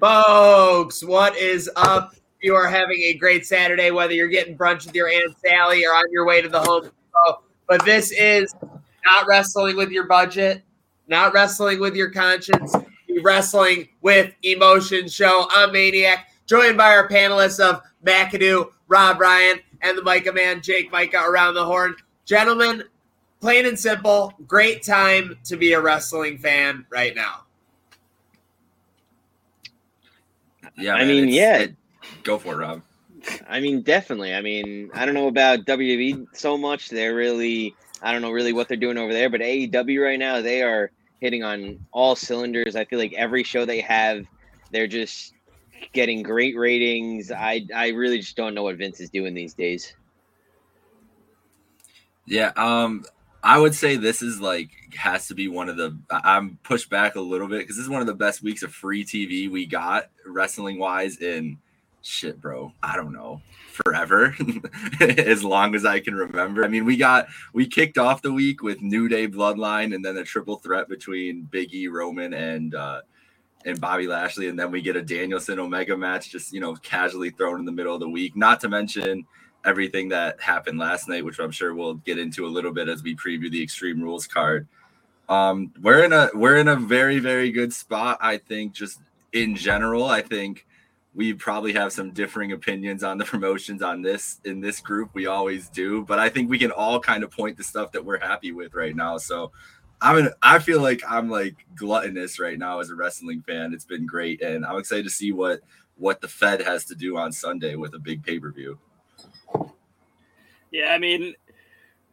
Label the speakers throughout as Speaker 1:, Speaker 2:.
Speaker 1: Folks, what is up? You are having a great Saturday, whether you're getting brunch with your Aunt Sally or on your way to the home. But this is not wrestling with your budget, not wrestling with your conscience, wrestling with emotion show. I'm Maniac, joined by our panelists of McAdoo, Rob Ryan, and the Micah man, Jake Micah, around the horn. Gentlemen, plain and simple, great time to be a wrestling fan right now.
Speaker 2: Yeah,
Speaker 3: I
Speaker 2: man,
Speaker 3: mean, yeah.
Speaker 2: it- go for it, Rob.
Speaker 3: I mean, definitely. I mean, I don't know about WWE so much. They're really, I don't know really what they're doing over there, but AEW right now, they are hitting on all cylinders. I feel like every show they have, they're just getting great ratings. I, I really just don't know what Vince is doing these days.
Speaker 2: Yeah, um, I would say this is like has to be one of the. I'm pushed back a little bit because this is one of the best weeks of free TV we got wrestling wise in shit, bro. I don't know forever, as long as I can remember. I mean, we got we kicked off the week with New Day Bloodline, and then a triple threat between Big E, Roman, and uh, and Bobby Lashley, and then we get a Danielson Omega match, just you know, casually thrown in the middle of the week. Not to mention everything that happened last night, which I'm sure we'll get into a little bit as we preview the Extreme Rules card. Um, we're in a we're in a very very good spot. I think just in general, I think we probably have some differing opinions on the promotions on this in this group. We always do, but I think we can all kind of point to stuff that we're happy with right now. So I'm in, I feel like I'm like gluttonous right now as a wrestling fan. It's been great, and I'm excited to see what what the Fed has to do on Sunday with a big pay per view.
Speaker 4: Yeah, I mean,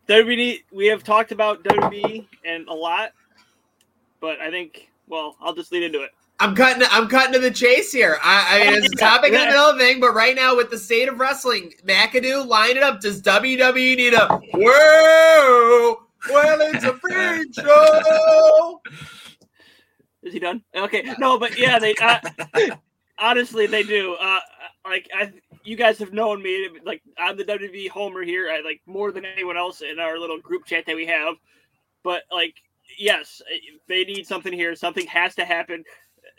Speaker 4: WWE. We have talked about WWE and a lot, but I think. Well, I'll just lead into it.
Speaker 1: I'm cutting. I'm cutting to the chase here. I, I mean, it's a topic on another thing, but right now with the state of wrestling, McAdoo, line it up. Does WWE need a whoa? Well, it's a free show.
Speaker 4: Is he done? Okay, no, but yeah, they uh, honestly they do. Uh, like I, you guys have known me. Like I'm the WWE homer here. I like more than anyone else in our little group chat that we have. But like, yes, they need something here. Something has to happen.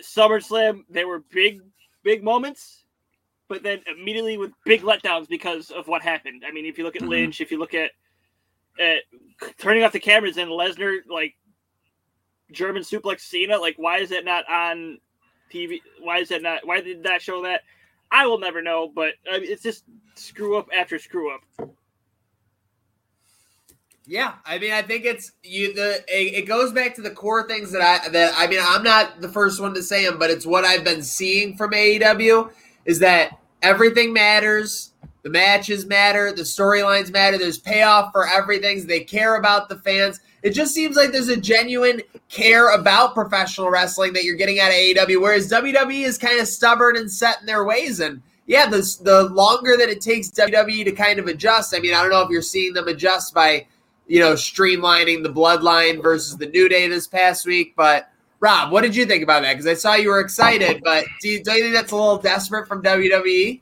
Speaker 4: SummerSlam, there were big, big moments, but then immediately with big letdowns because of what happened. I mean, if you look at
Speaker 2: Mhm.
Speaker 4: Lynch, if you look at at turning off the cameras and Lesnar like German suplex Cena, like why is that not on TV? Why is that not? Why did that show that? I will never know, but I mean, it's just screw up after screw up.
Speaker 1: Yeah, I mean, I think it's you. The it, it goes back to the core things that I that I mean, I'm not the first one to say them, but it's what I've been seeing from AEW is that everything matters. The matches matter. The storylines matter. There's payoff for everything. They care about the fans. It just seems like there's a genuine care about professional wrestling that you're getting out of AEW, whereas WWE is kind of stubborn and set in their ways. And yeah, the the longer that it takes WWE to kind of adjust. I mean, I don't know if you're seeing them adjust by you know, streamlining the bloodline versus the New Day this past week. But Rob, what did you think about that? Because I saw you were excited, but do you, don't you think that's a little desperate from? WWE?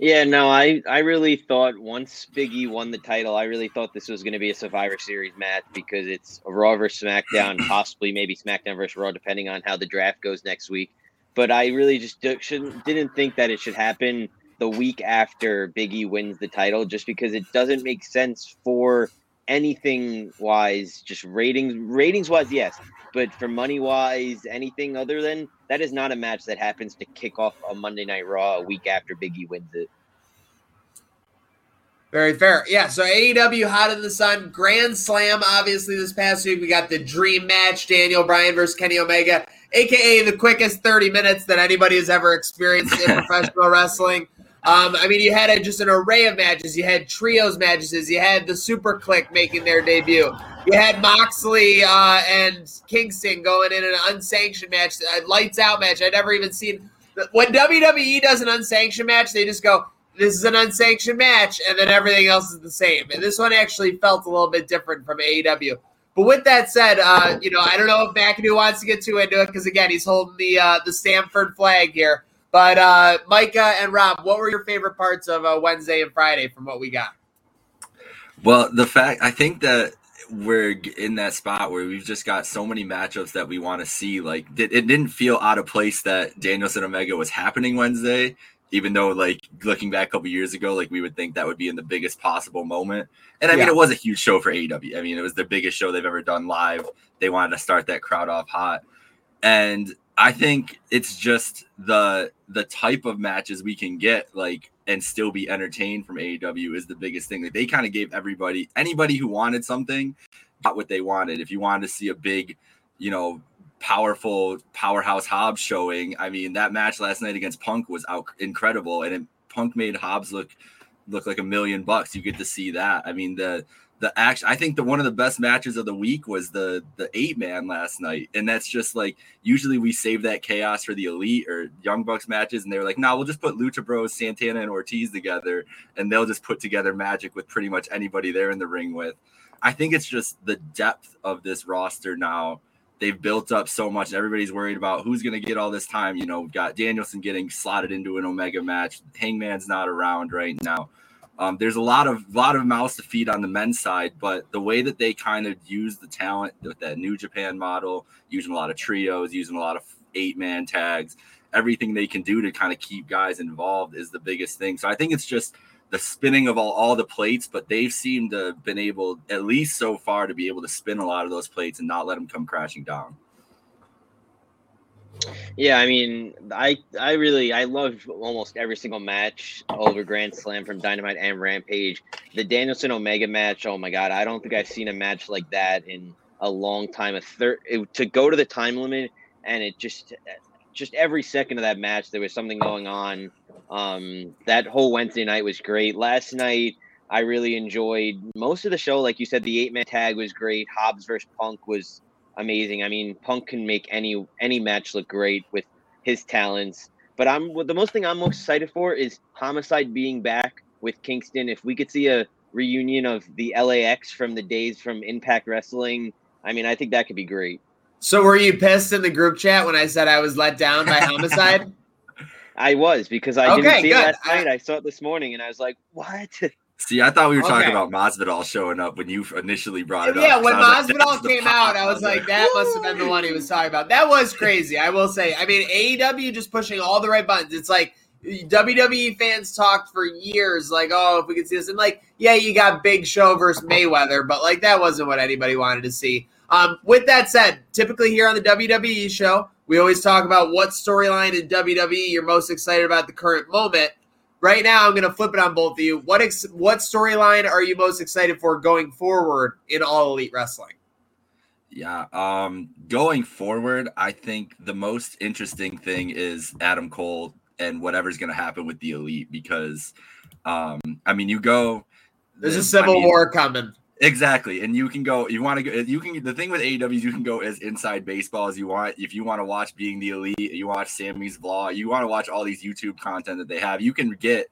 Speaker 3: Yeah, no, I, I really thought once Big E won the title, I really thought this was going to be a Survivor Series match because it's a Raw versus SmackDown, possibly maybe SmackDown versus Raw, depending on how the draft goes next week. But I really just shouldn't didn't think that it should happen the week after Big E wins the title, just because it doesn't make sense for anything wise, just ratings ratings wise, yes, but for money wise, anything other than that is not a match that happens to kick off a Monday Night Raw a week after Big E wins it.
Speaker 1: Very fair. Yeah, so AEW Hot in the Sun, Grand Slam, obviously, this past week. We got the dream match Daniel Bryan versus Kenny Omega, aka the quickest 30 minutes that anybody has ever experienced in professional wrestling. Um, I mean, you had a, just an array of matches. You had trios matches. You had the Super Kliq making their debut. You had Moxley uh, and Kingston going in an unsanctioned match, a lights out match. I'd never even seen. When WWE does an unsanctioned match, they just go, this is an unsanctioned match, and then everything else is the same. And this one actually felt a little bit different from AEW. But with that said, uh, you know, I don't know if McAdoo wants to get too into it because again, he's holding the uh, the Stamford flag here. But uh, Micah and Rob, what were your favorite parts of uh, Wednesday and Friday from what we got?
Speaker 2: Well, the fact I think that we're in that spot where we've just got so many matchups that we want to see. Like it, it didn't feel out of place that Danielson Omega was happening Wednesday, even though like looking back a couple years ago, like we would think that would be in the biggest possible moment. And I mean, it was a huge show for AEW. I mean, it was the biggest show they've ever done live. They wanted to start that crowd off hot, and I think it's just the the type of matches we can get, like and still be entertained from AEW is the biggest thing. Like they kind of gave everybody, anybody who wanted something, got what they wanted. If you wanted to see a big, you know, powerful powerhouse Hobbs showing, I mean, that match last night against Punk was out incredible, and it, Punk made Hobbs look look like a million bucks. You get to see that. I mean, the the action. I think that one of the best matches of the week was the the eight man last night, and that's just like usually we save that chaos for the elite or young bucks matches, and they were like, "No, nah, we'll just put Lucha Bros, Santana, and Ortiz together, and they'll just put together magic with pretty much anybody they're in the ring with." I think it's just the depth of this roster now. They've built up so much. Everybody's worried about who's going to get all this time. You know, we've got Danielson getting slotted into an Omega match. Hangman's not around right now. Um, there's a lot of lot of mouths to feed on the men's side, but the way that they kind of use the talent with that New Japan model, using a lot of trios, using a lot of eight man tags, everything they can do to kind of keep guys involved is the biggest thing. So I think it's just the spinning of all, all the plates, but they've seemed to have been able, at least so far, to be able to spin a lot of those plates and not let them come crashing down.
Speaker 3: Yeah, I mean, I I really I loved almost every single match over Grand Slam from Dynamite and Rampage. The Danielson Omega match, oh my god, I don't think I've seen a match like that in a long time. A third to go to the time limit and it just just every second of that match there was something going on. Um, that whole Wednesday night was great. Last night I really enjoyed most of the show. Like you said, the eight man tag was great. Hobbs versus Punk was amazing. I mean, Punk can make any any match look great with his talents. But I'm the most thing I'm most excited for is Homicide being back with Kingston. If we could see a reunion of the LAX from the days from Impact Wrestling, I mean, I think that could be great.
Speaker 1: So were you pissed in the group chat when I said I was let down by homicide?
Speaker 3: I was because I
Speaker 1: Okay,
Speaker 3: didn't see
Speaker 1: good.
Speaker 3: it last
Speaker 1: I-
Speaker 3: night. I saw it this morning, and I was like, "What?"
Speaker 2: See, I thought we were talking
Speaker 1: Okay.
Speaker 2: about Masvidal showing up when you initially brought it up.
Speaker 1: yeah, when
Speaker 2: was like,
Speaker 1: Masvidal came out, I was like, that must have been the one he was talking about. That was crazy. I will say. I mean, AEW just pushing all the right buttons. It's like WWE fans talked for years, like, oh, if we could see this, and like, yeah, you got Big Show versus Mayweather, but like that wasn't what anybody wanted to see. Um, with that said, typically here on the WWE show, we always talk about what storyline in WWE you're most excited about the current moment. Right now, I'm going to flip it on both of you. What ex- what storyline are you most excited for going forward in All Elite Wrestling?
Speaker 2: Yeah. Um, going forward, I think the most interesting thing is Adam Cole and whatever's going to happen with the elite because, um, I mean, you go.
Speaker 1: There's a civil
Speaker 2: mean,
Speaker 1: war coming.
Speaker 2: Exactly, and you can go. You want to go. You can. The thing with AEW you can go as inside baseball as you want. If you want to watch being the elite, you watch Sammy's vlog. You want to watch all these YouTube content that they have. You can get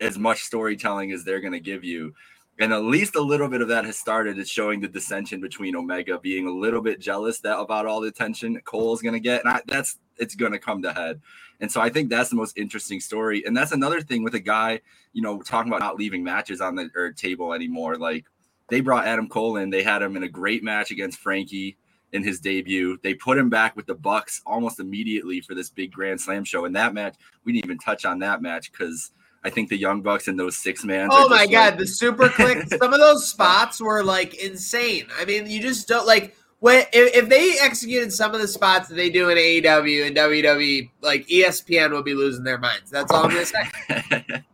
Speaker 2: as much storytelling as they're going to give you, and at least a little bit of that has started. It's showing the dissension between Omega being a little bit jealous that about all the attention Cole is going to get, and I, that's it's going to come to head. And so I think that's the most interesting story. And that's another thing with a guy, you know, talking about not leaving matches on the or table anymore. Like they brought Adam Cole in, they had him in a great match against Frankie in his debut. They put him back with the Bucks almost immediately for this big Grand Slam show. And that match, we didn't even touch on that match because I think the Young Bucks and those six man.
Speaker 1: Oh my god, the Super Kliq! Some of those spots were like insane. I mean, you just don't like when if, if they executed some of the spots that they do in AEW and WWE, like ESPN will be losing their minds. That's all I'm gonna say.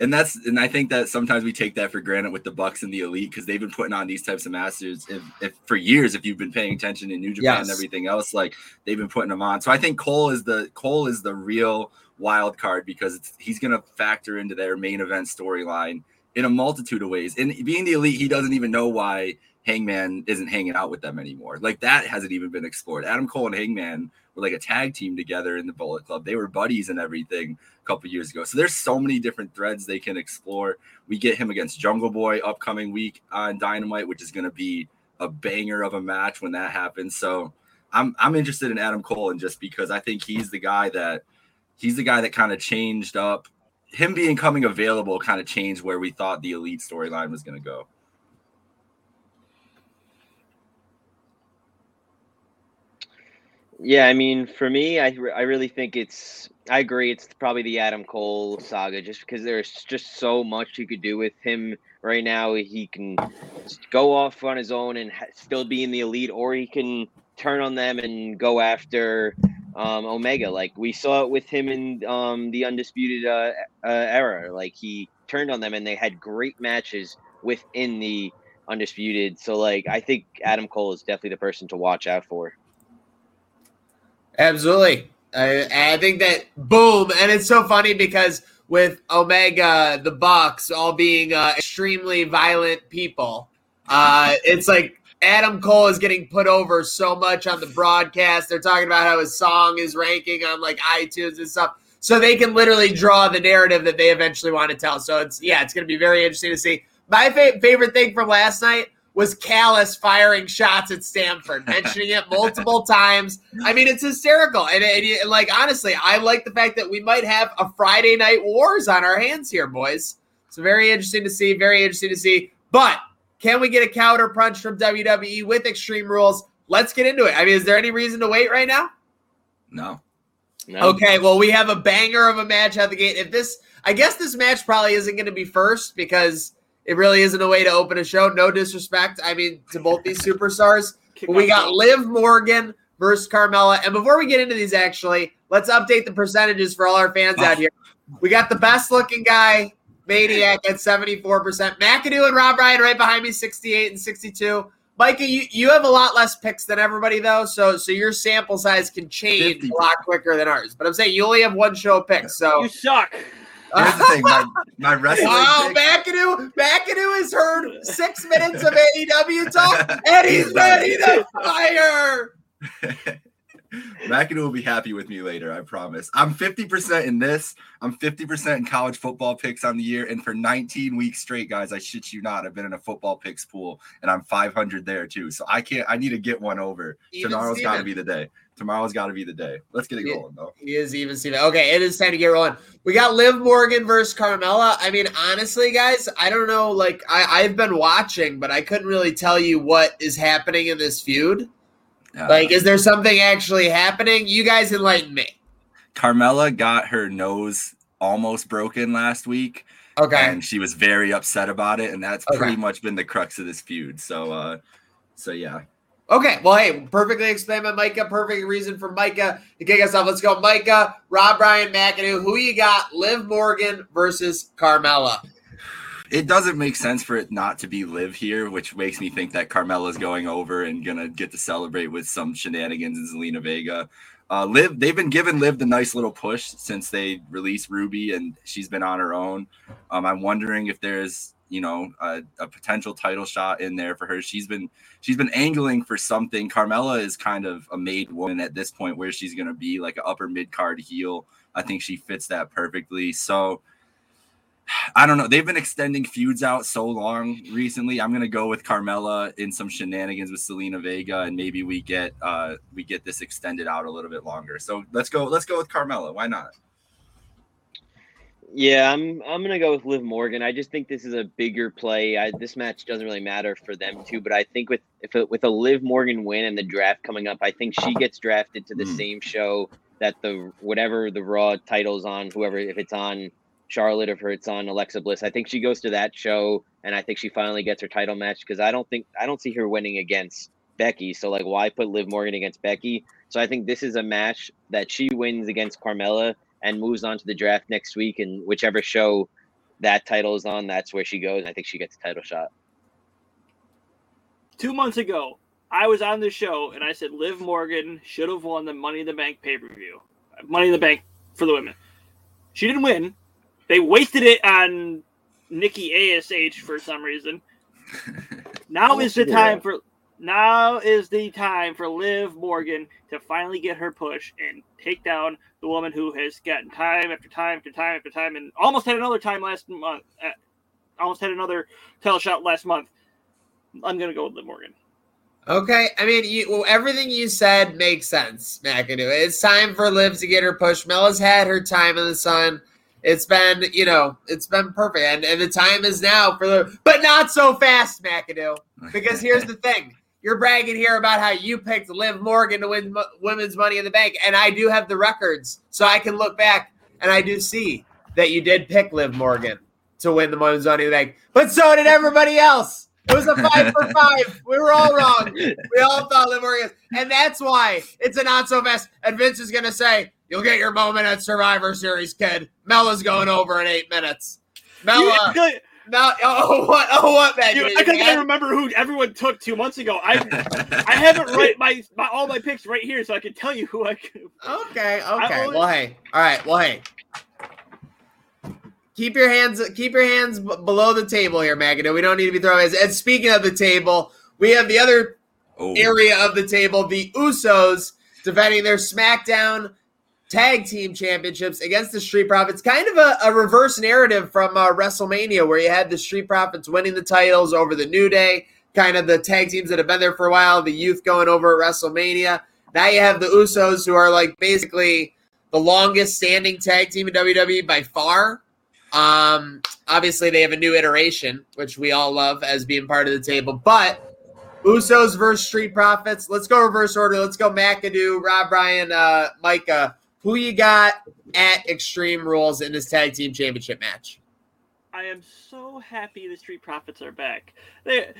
Speaker 2: and that's and I think that sometimes we take that for granted with the Bucks and the Elite because they've been putting on these types of masters if, if for years. If you've been paying attention in New Japan and everything else, like they've been putting them on. So I think Cole is the Cole is the real wild card because it's, he's going to factor into their main event storyline in a multitude of ways. And being the Elite, he doesn't even know why Hangman isn't hanging out with them anymore. Like that hasn't even been explored. Adam Cole and Hangman were like a tag team together in the Bullet Club. They were buddies and everything a couple years ago. So there's so many different threads they can explore. We get him against Jungle Boy upcoming week on Dynamite, which is going to be a banger of a match when that happens. So I'm I'm interested in Adam Cole and just because I think he's the guy that he's the guy that kind of changed up him being coming available kind of changed where we thought the elite storyline was going to go.
Speaker 3: Yeah, I mean, for me, I I really think it's. I agree. It's probably the Adam Cole saga, just because there's just so much you could do with him right now. He can go off on his own and ha- still be in the elite, or he can turn on them and go after um, Omega. Like we saw it with him in um, the Undisputed uh, uh, era. Like he turned on them, and they had great matches within the Undisputed. So, like, I think Adam Cole is definitely the person to watch out for.
Speaker 1: Absolutely. I, I think that boom, and it's so funny because with Omega, the Bucks all being uh, extremely violent people, uh, it's like Adam Cole is getting put over so much on the broadcast. They're talking about how his song is ranking on like iTunes and stuff, so they can literally draw the narrative that they eventually want to tell. So it's yeah, it's going to be very interesting to see. My fa- favorite thing from last night was Callis firing shots at Stamford, mentioning it multiple times. I mean, it's hysterical. And, and, and, like, honestly, I like the fact that we might have a Friday night wars on our hands here, boys. So, very interesting to see. Very interesting to see. But can we get a counter punch from WWE with Extreme Rules? Let's get into it. I mean, is there any reason to wait right now?
Speaker 2: No.
Speaker 3: No.
Speaker 1: Okay, well, we have a banger of a match out the gate. If this, I guess this match probably isn't going to be first because it really isn't a way to open a show. No disrespect, I mean, to both these superstars. But we got Liv Morgan versus Carmella. And before we get into these, actually, let's update the percentages for all our fans out ah. here. We got the best looking guy, Maniac, at 74%. McAdoo and Rob Ryan right behind me, 68 and 62. Micah, you, you have a lot less picks than everybody though, so so your sample size can change 50. a lot quicker than ours. But I'm saying you only have one show pick, so
Speaker 4: you suck.
Speaker 2: Here's the thing, my, my wrestling.
Speaker 1: Wow, pick, McAdoo, McAdoo has heard six minutes of AEW talk, and he's ready to fire.
Speaker 2: McAdoo will be happy with me later, I promise. I'm 50% in this. I'm 50% in college football picks on the year. And for 19 weeks straight, guys, I shit you not, I've been in a football picks pool and I'm 500 there too. So I can't, I need to get one over. Even Tomorrow's got to be the day. Tomorrow's got to be the day. Let's get it going, though.
Speaker 1: He is even Steven. Okay, it is time to get rolling. We got Liv Morgan versus Carmella. I mean, honestly, guys, I don't know. Like, I, I've been watching, but I couldn't really tell you what is happening in this feud. Uh, like, is there something actually happening? You guys enlighten me.
Speaker 2: Carmella got her nose almost broken last week.
Speaker 1: Okay.
Speaker 2: And she was very upset about it. And that's okay. pretty much been the crux of this feud. So, uh, so yeah.
Speaker 1: Okay, well, hey, perfectly explained by Micah. Perfect reason for Micah to kick us off. Let's go, Micah, Rob Ryan, McAdoo. Who you got? Liv Morgan versus Carmella.
Speaker 2: It doesn't make sense for it not to be live here, which makes me think that Carmella's going over and gonna get to celebrate with some shenanigans in Zelina Vega. Uh, Liv, they've been giving Liv the nice little push since they released Ruby, and she's been on her own. Um, I'm wondering if there's you know a, a, potential title shot in there for her. She's been she's been angling for something. Carmella is kind of a made woman at this point where she's to be like an upper mid card heel. I think she fits that perfectly. So I don't know. They've been extending feuds out so long recently. I'm gonna go with Carmella in some shenanigans with Zelina Vega, and maybe we get uh we get this extended out a little bit longer. So let's go. Let's go with Carmella. Why not?
Speaker 3: Yeah, I'm I'm gonna go with Liv Morgan. I just think this is a bigger play. I, this match doesn't really matter for them too, but I think with if it, with a Liv Morgan win and the draft coming up, I think she gets drafted to the mm. same show that the whatever the Raw titles on, whoever if it's on Charlotte, if it's on Alexa Bliss, I think she goes to that show, and I think she finally gets her title match because I don't think I don't see her winning against Becky. So like, why put Liv Morgan against Becky? So I think this is a match that she wins against Carmella and moves on to the draft next week. And whichever show that title is on, that's where she goes. I think she gets a title shot.
Speaker 4: Two months ago, I was on the show and I said Liv Morgan should have won the Money in the Bank pay per view, Money in the Bank for the women. She didn't win. They wasted it on Nikki Ash for some reason. Now is the time for now is the time for Liv Morgan to finally get her push and take down the woman who has gotten time after time after time after time and almost had another time last month. Uh, almost had another tail shot last month. I'm gonna go with Liv Morgan.
Speaker 1: Okay, I mean, you, well, everything you said makes sense, McAdoo. It's time for Liv to get her push. Mella's had her time in the sun. It's been, you know, it's been perfect, and, and the time is now for the, but not so fast, McAdoo. Because here's the thing: you're bragging here about how you picked Liv Morgan to win mo- women's Money in the Bank, and I do have the records, so I can look back and I do see that you did pick Liv Morgan to win the women's Money in the Bank, but so did everybody else. It was a five for five. We were all wrong. We all thought Liv Morgan, and that's why it's a not so fast. And Vince is gonna say, "You'll get your moment at Survivor Series, kid." Mela's going over in eight minutes. Mela,
Speaker 4: You-
Speaker 1: Mel, oh what? Oh what, man?
Speaker 4: you- I can't remember who everyone took two months ago. I I haven't right my, my all my picks right here, so I can tell you who I. Could.
Speaker 1: Okay, okay.
Speaker 4: only-
Speaker 1: Well, hey, all right. Well, hey, keep your hands keep your hands b- below the table here, McAdoo. We don't need to be throwing. hands. And speaking of the table, we have the other
Speaker 2: oh,
Speaker 1: area of the table, the Usos defending their SmackDown Tag Team Championships against the Street Profits. Kind of a, a reverse narrative from uh, WrestleMania, where you had the Street Profits winning the titles over the New Day, kind of the tag teams that have been there for a while, the youth going over at WrestleMania. Now you have the Usos, who are like basically the longest standing tag team in WWE by far. Um, obviously, they have a new iteration, which we all love as being part of the table, but Usos versus Street Profits. Let's go reverse order. Let's go McAdoo, Rob Ryan, uh, Micah. Who you got at Extreme Rules in this tag team championship match?
Speaker 4: I am so happy the Street Profits are back. They,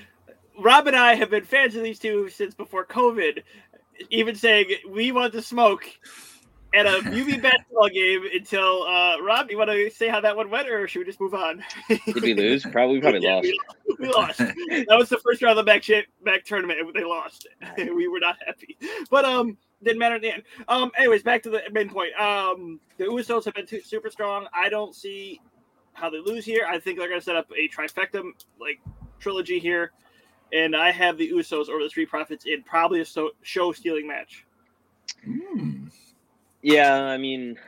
Speaker 4: Rob and I have been fans of these two since before COVID. Even saying we want to smoke at a UV basketball game until uh, Rob. You want to say how that one went, or should we just move on?
Speaker 3: Did we lose? Probably, probably
Speaker 4: Yeah,
Speaker 3: lost.
Speaker 4: We, we lost. That was the first round of the back cha- back tournament. and They lost. we were not happy, but um, didn't matter in the end. Um, anyways, back to the main point. Um, the Usos have been too, super strong. I don't see how they lose here. I think they're going to set up a trifecta like trilogy here, and I have the Usos over the Street Profits in probably a so- show stealing match.
Speaker 2: Hmm.
Speaker 3: Yeah, I mean,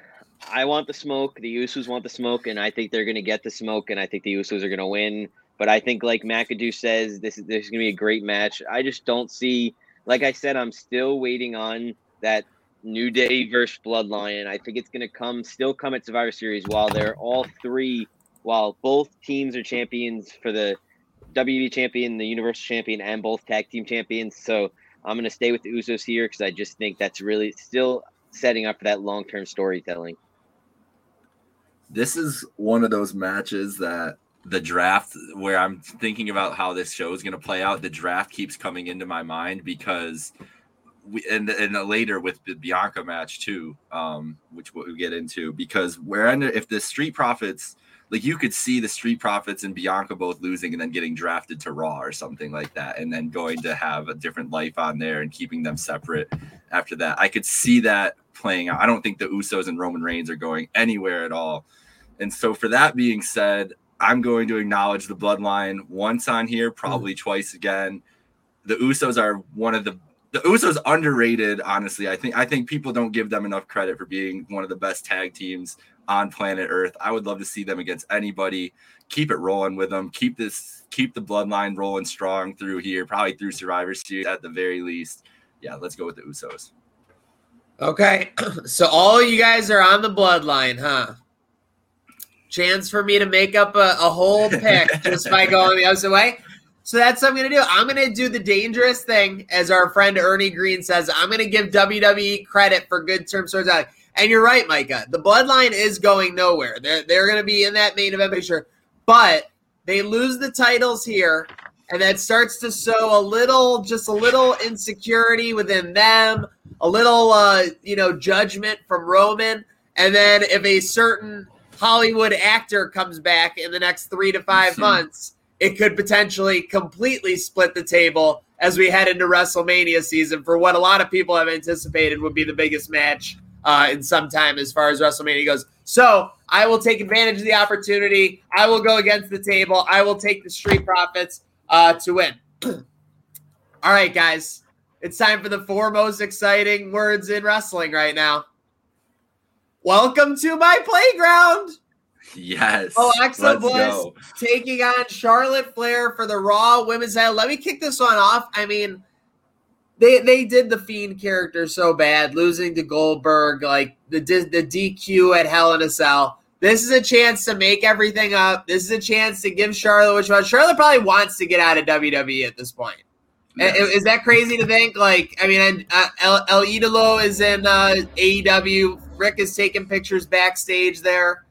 Speaker 3: I want the smoke. The Usos want the smoke, and I think they're going to get the smoke, and I think the Usos are going to win. But I think, like McAdoo says, this is this is going to be a great match. I just don't see, like I said, I'm still waiting on that New Day versus Bloodline. I think it's going to come, still come at Survivor Series while they're all three, while both teams are champions for the WWE champion, the Universal champion, and both tag team champions. So I'm going to stay with the Usos here because I just think that's really still setting up for that long term storytelling.
Speaker 2: this is one of those matches that the draft where I'm thinking about how this show is going to play out. The draft keeps coming into my mind because we and and later with the Bianca match too, um, which we'll get into because we're under if the Street Profits like you could see the Street Profits and Bianca both losing and then getting drafted to Raw or something like that, and then going to have a different life on there and keeping them separate after that. I could see that playing out. I don't think the Usos and Roman Reigns are going anywhere at all. And so, for that being said, I'm going to acknowledge the bloodline once on here, hmm. probably twice again. The Usos are one of the the Usos underrated, honestly. I think I think people don't give them enough credit for being one of the best tag teams on planet Earth. I would love to see them against anybody. Keep it rolling with them. Keep this keep the bloodline rolling strong through here, probably through Survivor Series at the very least. Yeah, let's go with the Usos.
Speaker 1: Okay, so all you guys are on the bloodline, huh? Chance for me to make up a, a whole pick just by going the other way. So that's what I'm going to do. I'm going to do the dangerous thing, as our friend Ernie Green says. I'm going to give WWE credit for good term storytelling. And you're right, Micah. The bloodline is going nowhere. They're, they're going to be in that main event picture, but they lose the titles here, and that starts to sow a little, just a little insecurity within them, a little, uh, you know, judgment from Roman. And then if a certain Hollywood actor comes back in the next three to 5
Speaker 2: Mhm.
Speaker 1: months, it could potentially completely split the table as we head into WrestleMania season for what a lot of people have anticipated would be the biggest match uh, in some time as far as WrestleMania goes. So I will take advantage of the opportunity. I will go against the table. I will take the Street Profits uh, to win. All right, guys. It's time for the four most exciting words in wrestling right now. Welcome to my playground.
Speaker 2: Yes.
Speaker 1: Oh, Alexa Bliss
Speaker 2: go.
Speaker 1: taking on Charlotte Flair for the Raw Women's title. Let me kick this one off. I mean, they they did the Fiend character so bad, losing to Goldberg, like the the DQ at Hell in a Cell. This is a chance to make everything up. This is a chance to give Charlotte which one. Charlotte probably wants to get out of WWE at this point. I- Is that crazy to think? Like, I mean, uh, El, El Idolo is in uh, AEW. Ric is taking pictures backstage there.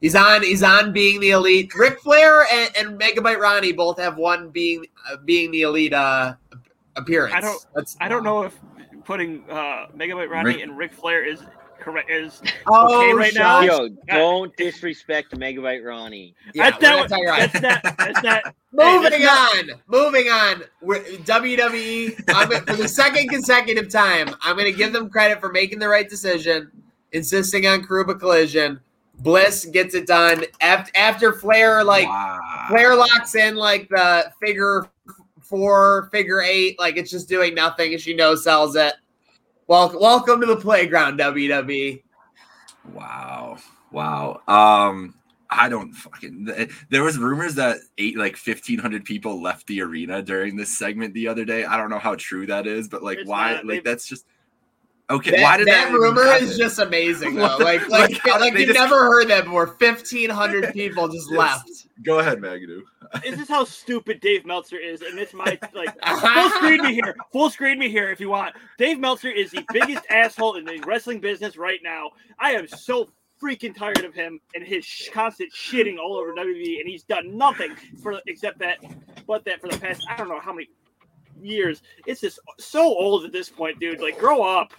Speaker 1: He's on. He's on being the elite. Ric Flair and, and Megabyte Ronnie both have one being uh, being the elite uh, appearance.
Speaker 4: I don't-
Speaker 1: That's,
Speaker 4: I don't know if putting uh, Megabyte Ronnie
Speaker 2: Rick-
Speaker 4: and Ric Flair is correct. Is
Speaker 1: Oh,
Speaker 4: okay right now?
Speaker 3: Yo, don't disrespect Megabyte Ronnie.
Speaker 1: Yeah,
Speaker 4: that's
Speaker 1: we're
Speaker 4: not.
Speaker 1: not talking
Speaker 4: That's not. That's not.
Speaker 1: Moving
Speaker 4: Hey, that's
Speaker 1: on. Moving on. We're, WWE. I'm, for the second consecutive time, I'm going to give them credit for making the right decision, insisting on Karuba collision. Bliss gets it done after, after Flair like
Speaker 2: Wow.
Speaker 1: Flair locks in like the figure four, figure eight, like it's just doing nothing, and she no sells it. Welcome, welcome to the playground. WWE.
Speaker 2: Wow. Wow. Um, I don't fucking. There was rumors that eight like fifteen hundred people left the arena during this segment the other day. I don't know how true that is, but like,
Speaker 4: It's
Speaker 2: why?
Speaker 4: not.
Speaker 2: like,
Speaker 4: They-
Speaker 2: that's just okay.
Speaker 1: That,
Speaker 2: why did
Speaker 1: that
Speaker 2: that,
Speaker 1: rumor is just amazing though.
Speaker 2: What the-
Speaker 1: Like,
Speaker 2: like,
Speaker 1: like, like
Speaker 2: they
Speaker 1: you've
Speaker 2: just-
Speaker 1: never heard that before. Fifteen hundred people just
Speaker 2: Yes.
Speaker 1: left.
Speaker 2: Go ahead, McAdoo.
Speaker 4: Is this is how stupid Dave Meltzer is, and it's my like full screen me here. Full screen me here if you want. Dave Meltzer is the biggest asshole in the wrestling business right now. I am so freaking tired of him and his sh- constant shitting all over WWE, and he's done nothing for except that, but that for the past I don't know how many years. It's just so old at this point, dude. Like, grow up.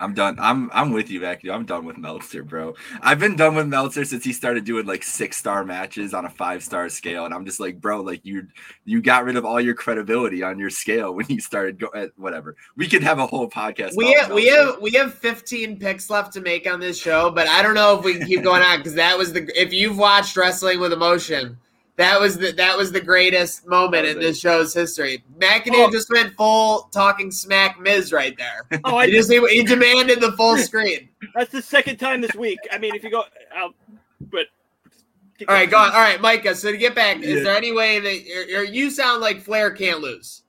Speaker 2: I'm done. I'm I'm with you, McAdoo. I'm done with Meltzer, bro. I've been done with Meltzer since he started doing like six star matches on a five star scale, and I'm just like, bro, like you you got rid of all your credibility on your scale when you started go at whatever. We could have a whole podcast.
Speaker 1: We have, we have we have 15 picks left to make on this show, but I don't know if we can keep going on because that was the if you've watched Wrestling with Emotion, that was the that was the greatest moment in this show's history. McAdoo
Speaker 4: Oh.
Speaker 1: just went full talking smack Miz right there.
Speaker 4: Oh, I
Speaker 1: He just he, he demanded the full screen.
Speaker 4: that's the second time this week. I mean, if you go, uh, but
Speaker 1: All right, go on. All right, Micah. So to get back,
Speaker 2: Yeah.
Speaker 1: is there any way that or, or you sound like Flair can't lose?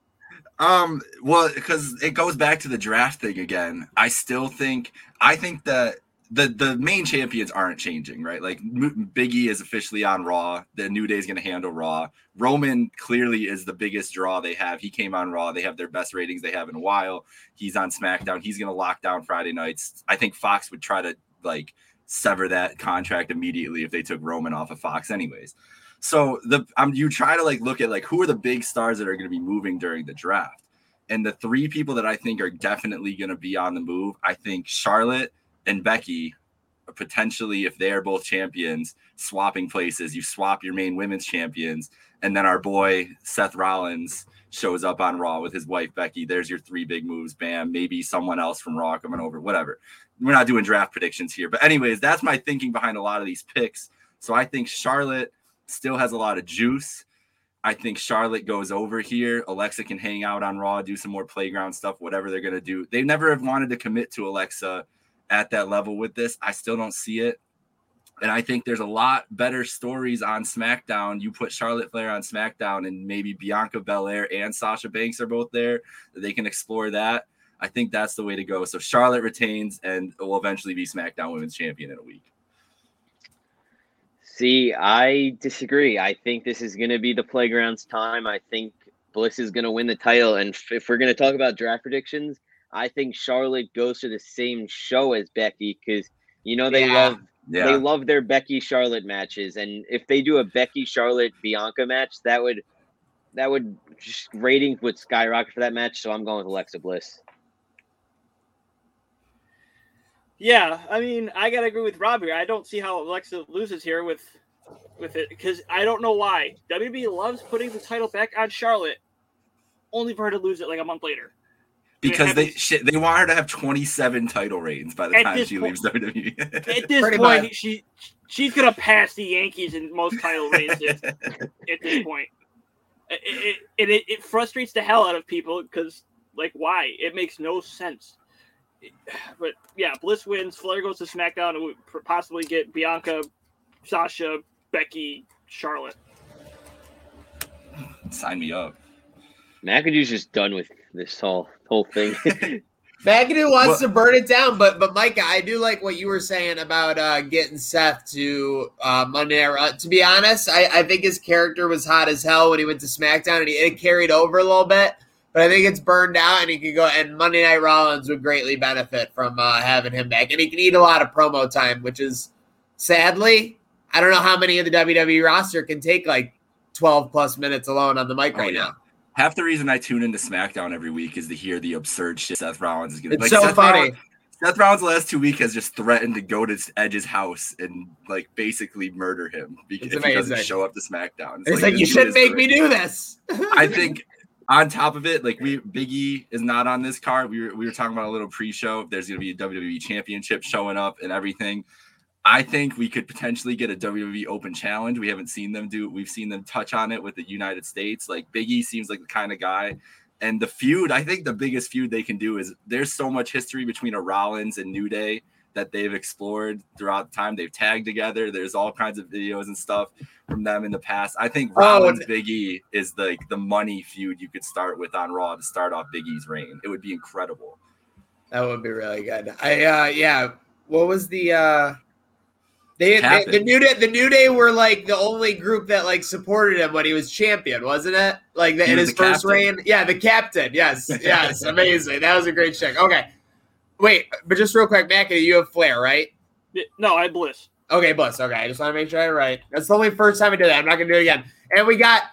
Speaker 2: Um, well, because it goes back to the draft thing again. I still think I think that the the main champions aren't changing, right? Like Biggie is officially on Raw. The New Day is going to handle Raw. Roman clearly is the biggest draw they have. He came on Raw. They have their best ratings they have in a while. He's on SmackDown. He's going to lock down Friday nights. I think Fox would try to like sever that contract immediately if they took Roman off of Fox, anyways. So the um, you try to like look at like who are the big stars that are going to be moving during the draft, and the three people that I think are definitely going to be on the move. I think Charlotte and Becky, potentially if they are both champions, swapping places. You swap your main women's champions, and then our boy Seth Rollins shows up on Raw with his wife Becky. There's your three big moves. Bam. Maybe someone else from Raw coming over. Whatever. We're not doing draft predictions here, but anyways, that's my thinking behind a lot of these picks. So I think Charlotte still has a lot of juice. I think Charlotte goes over here. Alexa can hang out on Raw, do some more playground stuff, whatever they're going to do. They never have wanted to commit to Alexa at that level with this. I still don't see it. And I think there's a lot better stories on SmackDown. You put Charlotte Flair on SmackDown, and maybe Bianca Belair and Sasha Banks are both there. They can explore that. I think that's the way to go. So Charlotte retains and will eventually be SmackDown Women's Champion in a week.
Speaker 3: See, I disagree. I think this is going to be the playground's time. I think Bliss is going to win the title. And if- we're going to talk about draft predictions, I think Charlotte goes to the same show as Becky because you know they
Speaker 1: Yeah.
Speaker 3: love
Speaker 2: Yeah.
Speaker 3: they love their Becky Charlotte matches. And if they do a Becky Charlotte Bianca match, that would that would just ratings would skyrocket for that match. So I'm going with Alexa Bliss.
Speaker 4: Yeah, I mean, I gotta agree with Rob here. I don't see how Alexa loses here with with it because I don't know why. WB loves putting the title back on Charlotte, only for her to lose it like a month later.
Speaker 2: Because they
Speaker 4: happens-
Speaker 2: shit, they want her to have 27 title reigns by the time she
Speaker 4: point-
Speaker 2: leaves WWE.
Speaker 4: At this
Speaker 1: Pretty
Speaker 4: point,
Speaker 1: much.
Speaker 4: she she's gonna pass the Yankees in most title reigns at, at this point. It, it, it, it, it frustrates the hell out of people because, like, why? It makes no sense. But yeah, Bliss wins. Flair goes to SmackDown and would possibly get Bianca, Sasha, Becky, Charlotte.
Speaker 2: Sign me up.
Speaker 3: McAdoo's just done with this whole whole thing.
Speaker 1: McAdoo wants well, to burn it down, but but Micah, I do like what you were saying about uh, getting Seth to uh, Monday Night To be honest, I, I think his character was hot as hell when he went to SmackDown, and he, it carried over a little bit. But I think it's burned out, and he could go. And Monday Night Rollins would greatly benefit from uh, having him back, and he can eat a lot of promo time, which is sadly, I don't know how many of the WWE roster can take like twelve plus minutes alone on the mic oh, right yeah. now
Speaker 2: half the reason I tune into SmackDown every week is to hear the absurd shit Seth Rollins is going
Speaker 1: to. It's like, so
Speaker 2: Seth
Speaker 1: funny. Rollins,
Speaker 2: Seth Rollins the last two weeks has just threatened to go to Edge's house and like basically murder him because if he doesn't show up to SmackDown.
Speaker 1: It's, it's like, like you shouldn't make me do this.
Speaker 2: I think on top of it, like we Biggie is not on this card. We were we were talking about a little pre-show. There's gonna be a WWE championship showing up and everything. I think we could potentially get a WWE Open Challenge. We haven't seen them do. We've seen them touch on it with the United States. Like Biggie seems like the kind of guy. And the feud, I think the biggest feud they can do is there's so much history between a Rollins and New Day that they've explored throughout the time. They've tagged together. There's all kinds of videos and stuff from them in the past. I think oh, Rollins oh, Biggie is like the, the money feud you could start with on Raw to start off Big E's reign. It would be incredible.
Speaker 1: That would be really good. I uh yeah. What was the uh they, they, the new day the new day were like the only group that like supported him when he was champion, wasn't it? Like the, in his first captain. reign. Yeah, the captain. Yes, yes, amazing. That was a great check. Okay, wait, but just real quick, Mackie, you have Flair, right?
Speaker 4: No, I Bliss.
Speaker 1: Okay, Bliss. Okay, I just want to make sure I'm right. That's the only first time I did that. I'm not gonna do it again. And we got.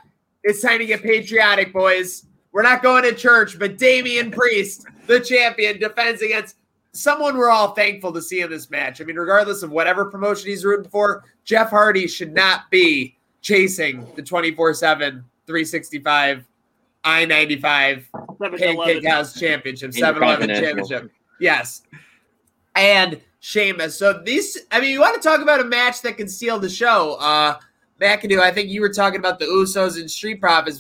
Speaker 1: It's time to get patriotic, boys. We're not going to church, but Damian Priest, the champion, defends against someone we're all thankful to see in this match. I mean, regardless of whatever promotion he's rooting for, Jeff Hardy should not be chasing the 24 7, 365, I 95 Pancake House Championship, 7 Eleven Championship. Yes. And Sheamus. So these, I mean, you want to talk about a match that can steal the show. Uh, McAdoo, I think you were talking about the Usos and Street Profits.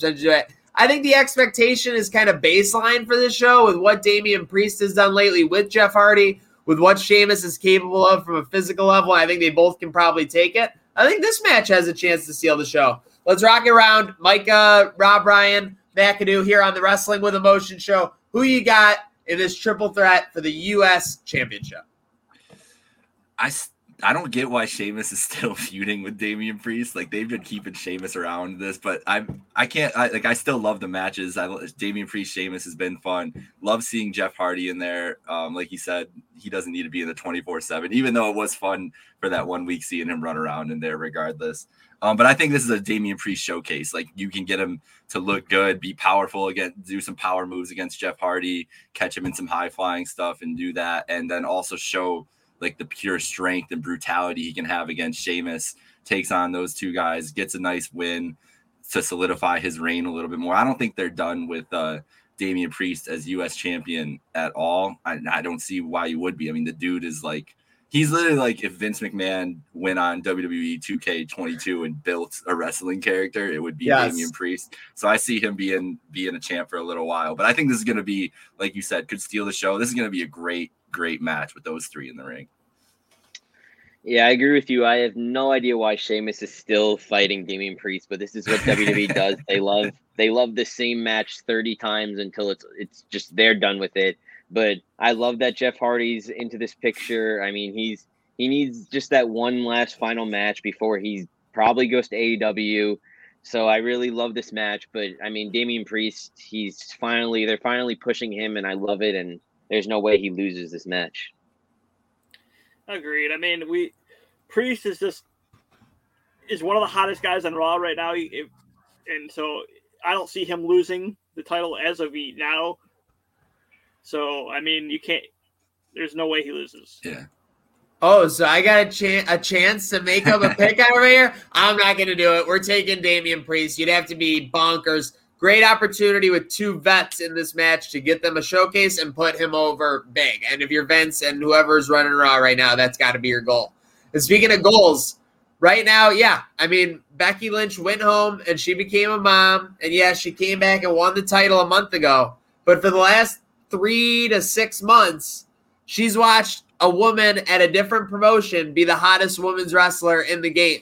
Speaker 1: I think the expectation is kind of baseline for this show with what Damian Priest has done lately with Jeff Hardy, with what Sheamus is capable of from a physical level. I think they both can probably take it. I think this match has a chance to seal the show. Let's rock it around. Micah, Rob Ryan, McAdoo here on the Wrestling with Emotion show. Who you got in this triple threat for the U.S. Championship?
Speaker 2: I I don't get why Sheamus is still feuding with Damian Priest. Like they've been keeping Sheamus around this, but I I can't I, like I still love the matches. I Damian Priest Sheamus has been fun. Love seeing Jeff Hardy in there. Um, like he said, he doesn't need to be in the twenty four seven, even though it was fun for that one week seeing him run around in there. Regardless, um, but I think this is a Damian Priest showcase. Like you can get him to look good, be powerful again, do some power moves against Jeff Hardy, catch him in some high flying stuff, and do that, and then also show like the pure strength and brutality he can have against Sheamus, takes on those two guys, gets a nice win to solidify his reign a little bit more. I don't think they're done with uh, Damian Priest as U.S. champion at all. I, I don't see why you would be. I mean, the dude is like, he's literally like if Vince McMahon went on WWE 2K22 and built a wrestling character, it would be yes. Damian Priest. So I see him being being a champ for a little while. But I think this is going to be, like you said, could steal the show. This is going to be a great great match with those three in the ring.
Speaker 3: Yeah, I agree with you. I have no idea why Sheamus is still fighting Damian Priest, but this is what WWE does. They love they love the same match 30 times until it's it's just they're done with it. But I love that Jeff Hardy's into this picture. I mean, he's he needs just that one last final match before he probably goes to AEW. So I really love this match, but I mean Damian Priest, he's finally they're finally pushing him and I love it and there's no way he loses this match.
Speaker 4: Agreed. I mean, we Priest is just is one of the hottest guys on Raw right now, He, and so I don't see him losing the title as of now. So I mean, you can't. There's no way he loses.
Speaker 2: Yeah.
Speaker 1: Oh, so I got a chance a chance to make up a pick over here. I'm not going to do it. We're taking Damian Priest. You'd have to be bonkers Great opportunity with two vets in this match to get them a showcase and put him over big. And if you're Vince and whoever's running Raw right now, that's got to be your goal. And speaking of goals, right now, yeah, I mean, Becky Lynch went home and she became a mom. And yeah, she came back and won the title a month ago. But for the last three to six months, she's watched a woman at a different promotion be the hottest women's wrestler in the game.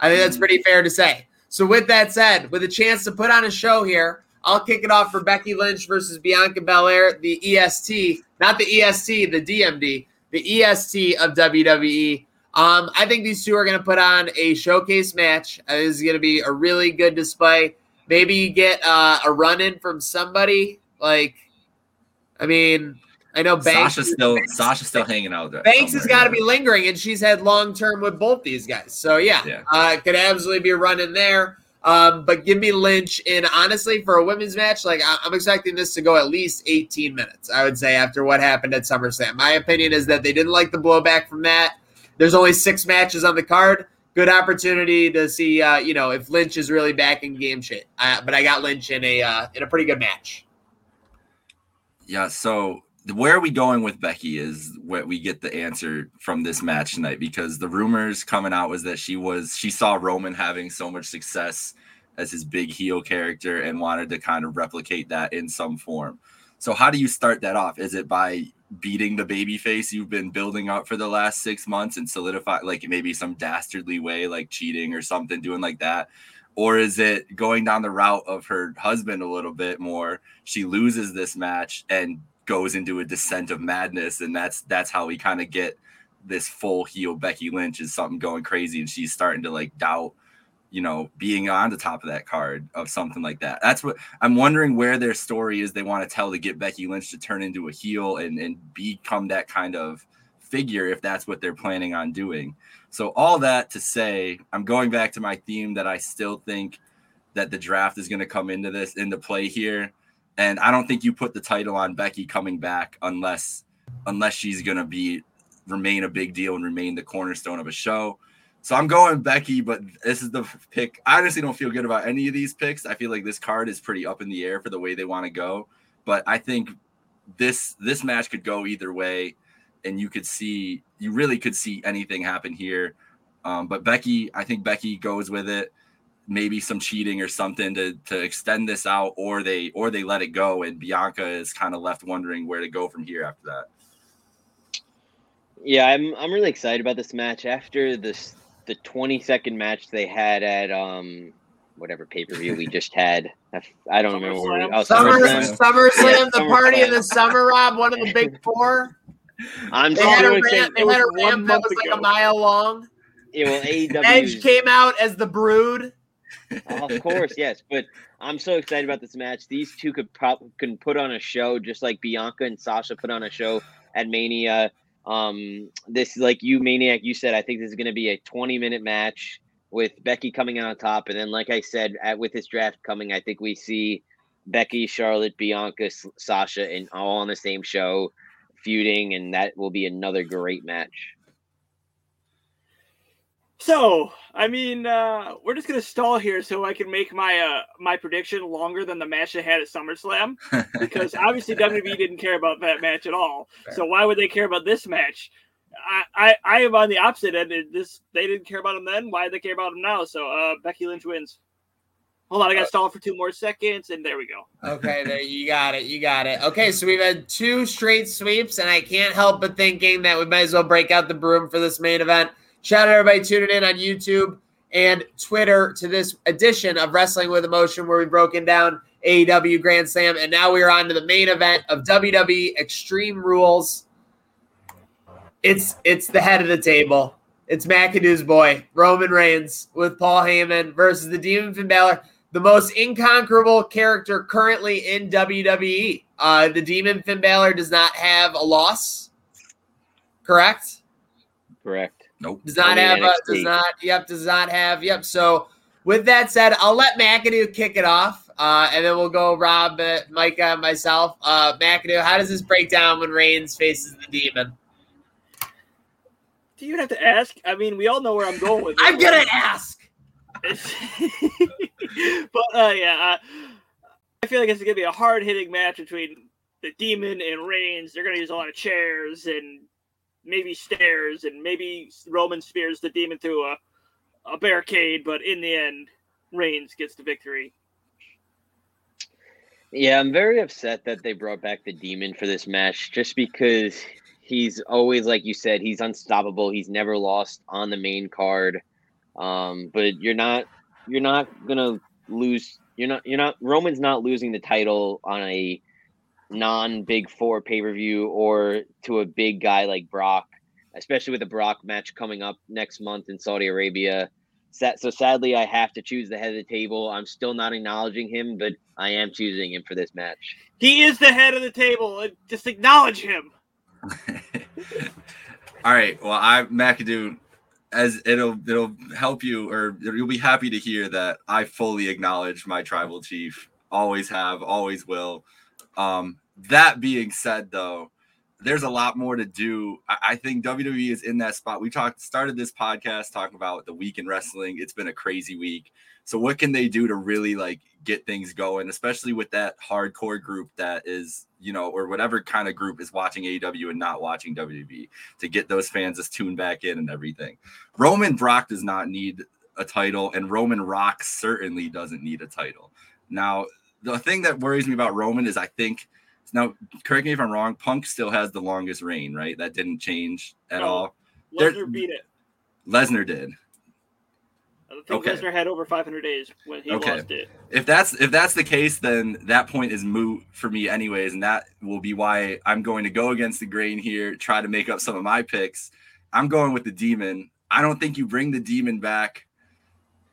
Speaker 1: I think that's pretty fair to say. So, with that said, with a chance to put on a show here, I'll kick it off for Becky Lynch versus Bianca Belair, the EST, not the EST, the DMD, the EST of WWE. Um, I think these two are going to put on a showcase match. Uh, this is going to be a really good display. Maybe you get uh, a run in from somebody. Like, I mean, I know Banks.
Speaker 2: Sasha's still Sasha's still hanging out there.
Speaker 1: Banks has got to be lingering, and she's had long term with both these guys. So yeah,
Speaker 2: Yeah.
Speaker 1: uh, could absolutely be a run in there. Um, but give me Lynch, and honestly, for a women's match, like I- I'm expecting this to go at least 18 minutes. I would say after what happened at SummerSlam. My opinion is that they didn't like the blowback from that. There's only six matches on the card. Good opportunity to see, uh, you know, if Lynch is really back in game shape. Uh, but I got Lynch in a uh, in a pretty good match.
Speaker 2: Yeah, so where are we going with Becky is what we get the answer from this match tonight because the rumors coming out was that she was she saw Roman having so much success as his big heel character and wanted to kind of replicate that in some form. So how do you start that off? Is it by beating the baby face you've been building up for the last six months and solidify like maybe some dastardly way like cheating or something doing like that? Or is it going down the route of her husband a little bit more? She loses this match and goes into a descent of madness, and that's that's how we kind of get this full heel Becky Lynch is something going crazy, and she's starting to like doubt, you know, being on the top of that card of something like that. That's what I'm wondering where their story is they want to tell to get Becky Lynch to turn into a heel and and become that kind of figure if that's what they're planning on doing. So all that to say, I'm going back to my theme that I still think that the draft is going to come into this into play here and I don't think you put the title on Becky coming back unless unless she's gonna be remain a big deal and remain the cornerstone of a show. So I'm going Becky, but this is the pick. I honestly don't feel good about any of these picks. I feel like this card is pretty up in the air for the way they want to go. But I think this this match could go either way, and you could see you really could see anything happen here. Um, but Becky, I think Becky goes with it maybe some cheating or something to to extend this out or they or they let it go and Bianca is kind of left wondering where to go from here after that.
Speaker 3: Yeah, I'm I'm really excited about this match. After this the 20 second match they had at um whatever pay per view we just had. I don't remember where we, oh,
Speaker 1: Summer
Speaker 3: SummerSlam.
Speaker 1: SummerSlam, the
Speaker 3: Summer
Speaker 1: party
Speaker 3: Slam.
Speaker 1: of the summer, Rob, one of the big four.
Speaker 3: I'm
Speaker 1: They had a ramp, they had a ramp that was like a mile long.
Speaker 3: yeah, well, AEW
Speaker 1: Edge came out as the Brood.
Speaker 3: of course, yes. But I'm so excited about this match. These two could probably can put on a show just like Bianca and Sasha put on a show at Mania. Um, this like you maniac, you said I think this is going to be a 20 minute match with Becky coming out on top, and then like I said, at, with this draft coming, I think we see Becky, Charlotte, Bianca, S- Sasha, and all on the same show feuding, and that will be another great match.
Speaker 4: So, I mean, uh, we're just gonna stall here so I can make my uh, my prediction longer than the match they had at SummerSlam because obviously WWE didn't care about that match at all. So why would they care about this match? I, I, I am on the opposite end. and This they didn't care about him then. Why do they care about him now? So uh, Becky Lynch wins. Hold on, I got to uh, stall for two more seconds, and there we go.
Speaker 1: Okay, there you got it. You got it. Okay, so we've had two straight sweeps, and I can't help but thinking that we might as well break out the broom for this main event. Shout out everybody tuning in on YouTube and Twitter to this edition of Wrestling with Emotion, where we've broken down AEW Grand Slam, and now we are on to the main event of WWE Extreme Rules. It's it's the head of the table. It's McAdoo's boy, Roman Reigns, with Paul Heyman versus the Demon Finn Balor the most inconquerable character currently in WWE. Uh, the Demon Finn Balor does not have a loss. Correct.
Speaker 3: Correct.
Speaker 2: nope.
Speaker 1: Does not
Speaker 3: Only
Speaker 1: have. A, does not. Yep. Does not have. Yep. So with that said, I'll let McAdoo kick it off, uh, and then we'll go Rob, uh, Micah, and myself. Uh, McAdoo, how does this break down when Reigns faces the Demon?
Speaker 4: Do you have to ask? I mean, we all know where I'm going with. this
Speaker 1: I'm gonna ask.
Speaker 4: but uh, yeah, uh, I feel like it's gonna be a hard hitting match between the demon and Reigns. They're gonna use a lot of chairs and maybe stairs, and maybe Roman spears the demon through a, a barricade. But in the end, Reigns gets the victory.
Speaker 3: Yeah, I'm very upset that they brought back the demon for this match just because he's always like you said, he's unstoppable. He's never lost on the main card. Um, but you're not you're not gonna lose you're You're not you're not Roman's not losing the title on a non big four pay per view or to a big guy like Brock, especially with a Brock match coming up next month in Saudi Arabia. So sadly, I have to choose the head of the table. I'm still not acknowledging him, but I am choosing him for this match.
Speaker 4: He is the head of the table. Uh, just acknowledge him.
Speaker 2: All right. Well, I McAdoo, as it'll it'll help you, or you'll be happy to hear that I fully acknowledge my tribal chief. Always have, always will. Um, that being said, though, there's a lot more to do. I, think WWE is in that spot. We talked started this podcast talking about the week in wrestling. It's been a crazy week. So what can they do to really like get things going, especially with that hardcore group that is, you know, or whatever kind of group is watching AEW and not watching WWE to get those fans to tune back in and everything. Roman Brock does not need a title, and Roman Rock certainly doesn't need a title. Now, the thing that worries me about Roman is I think now, correct me if I'm wrong. Punk still has the longest reign, right? That didn't change at no, all.
Speaker 4: Lesnar beat it.
Speaker 2: Lesnar did.
Speaker 4: I think okay. Lesnar had over 500 days when he okay. lost it.
Speaker 2: If that's if that's the case, then that point is moot for me, anyways, and that will be why I'm going to go against the grain here. Try to make up some of my picks. I'm going with the Demon. I don't think you bring the Demon back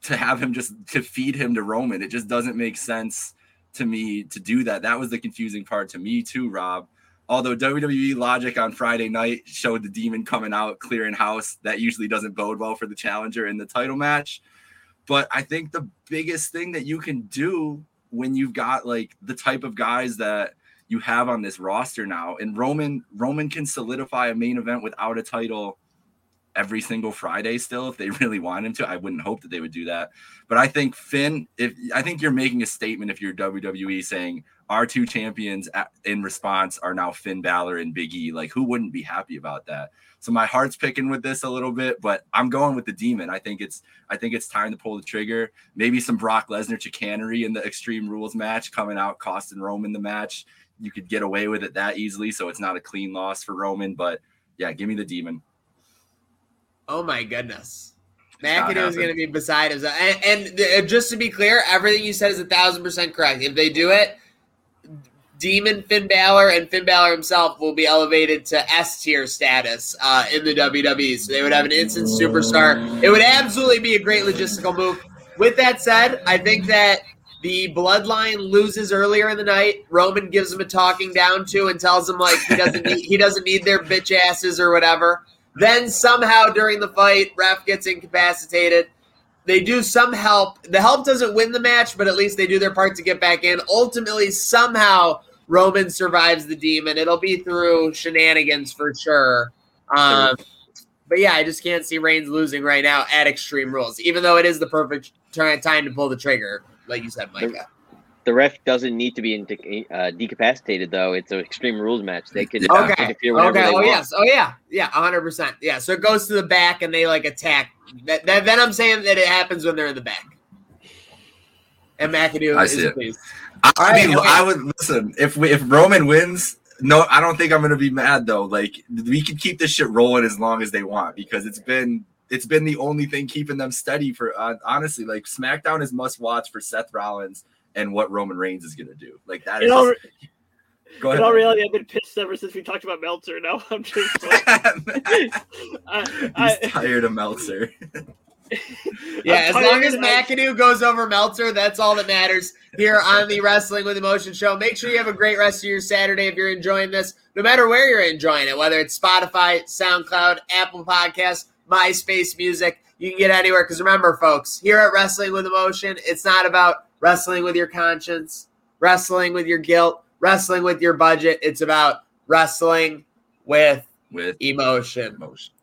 Speaker 2: to have him just to feed him to Roman. It just doesn't make sense to me to do that. That was the confusing part to me too, Rob. Although WWE logic on Friday night showed the demon coming out clearing house, that usually doesn't bode well for the challenger in the title match. But I think the biggest thing that you can do when you've got like the type of guys that you have on this roster now, and Roman Roman can solidify a main event without a title every single Friday still if they really want him to. I wouldn't hope that they would do that. But I think Finn, if I think you're making a statement if you're WWE saying our two champions at, in response are now Finn Balor and Big E. Like who wouldn't be happy about that? So my heart's picking with this a little bit, but I'm going with the demon. I think it's I think it's time to pull the trigger. Maybe some Brock Lesnar chicanery in the Extreme Rules match coming out, costing Roman the match. You could get away with it that easily, so it's not a clean loss for Roman. But yeah, give me the demon.
Speaker 1: Oh my goodness. McAdoo is going to be beside himself. And, and, uh, just to be clear, everything you said is a thousand percent correct. If they do it, Demon Finn Balor and Finn Balor himself will be elevated to S tier status uh, in the WWE. So they would have an instant superstar. It would absolutely be a great logistical move. With that said, I think that the bloodline loses earlier in the night. Roman gives him a talking down to and tells him like he doesn't need, he doesn't need their bitch asses or whatever. Then somehow during the fight, ref gets incapacitated. They do some help. The help doesn't win the match, but at least they do their part to get back in. Ultimately, somehow Roman survives the demon. It'll be through shenanigans for sure. Um, but yeah, I just can't see Reigns losing right now at Extreme Rules, even though it is the perfect time to pull the trigger, like you said, Micah
Speaker 3: the ref doesn't need to be in, uh, decapacitated though. It's an extreme rules match. They can
Speaker 1: okay. interfere whenever okay. oh want. yes. Oh yeah. Yeah. hundred percent. Yeah. So it goes to the back and they like attack. That, that, then I'm saying that it happens when they're in the back. And McAdoo I see it.
Speaker 2: I, I mean, okay. I would listen if we, if Roman wins. No, I don't think I'm gonna be mad though. Like we can keep this shit rolling as long as they want because it's been it's been the only thing keeping them steady for uh, honestly. Like SmackDown is must watch for Seth Rollins and what Roman Reigns is going to do. Like that is. All,
Speaker 4: go ahead. In all reality, I've been pissed ever since we talked about Meltzer. Now I'm just. Like,
Speaker 2: I, I, He's tired of Meltzer.
Speaker 1: yeah, as long as McAdoo goes over Meltzer, that's all that matters here on the Wrestling with Emotion show. Make sure you have a great rest of your Saturday if you're enjoying this, no matter where you're enjoying it, whether it's Spotify, SoundCloud, Apple Podcasts, MySpace Music. You can get anywhere because remember, folks, here at Wrestling with Emotion, it's not about wrestling with your conscience, wrestling with your guilt, wrestling with your budget. It's about wrestling with
Speaker 2: with
Speaker 1: emotion.
Speaker 2: Emotion.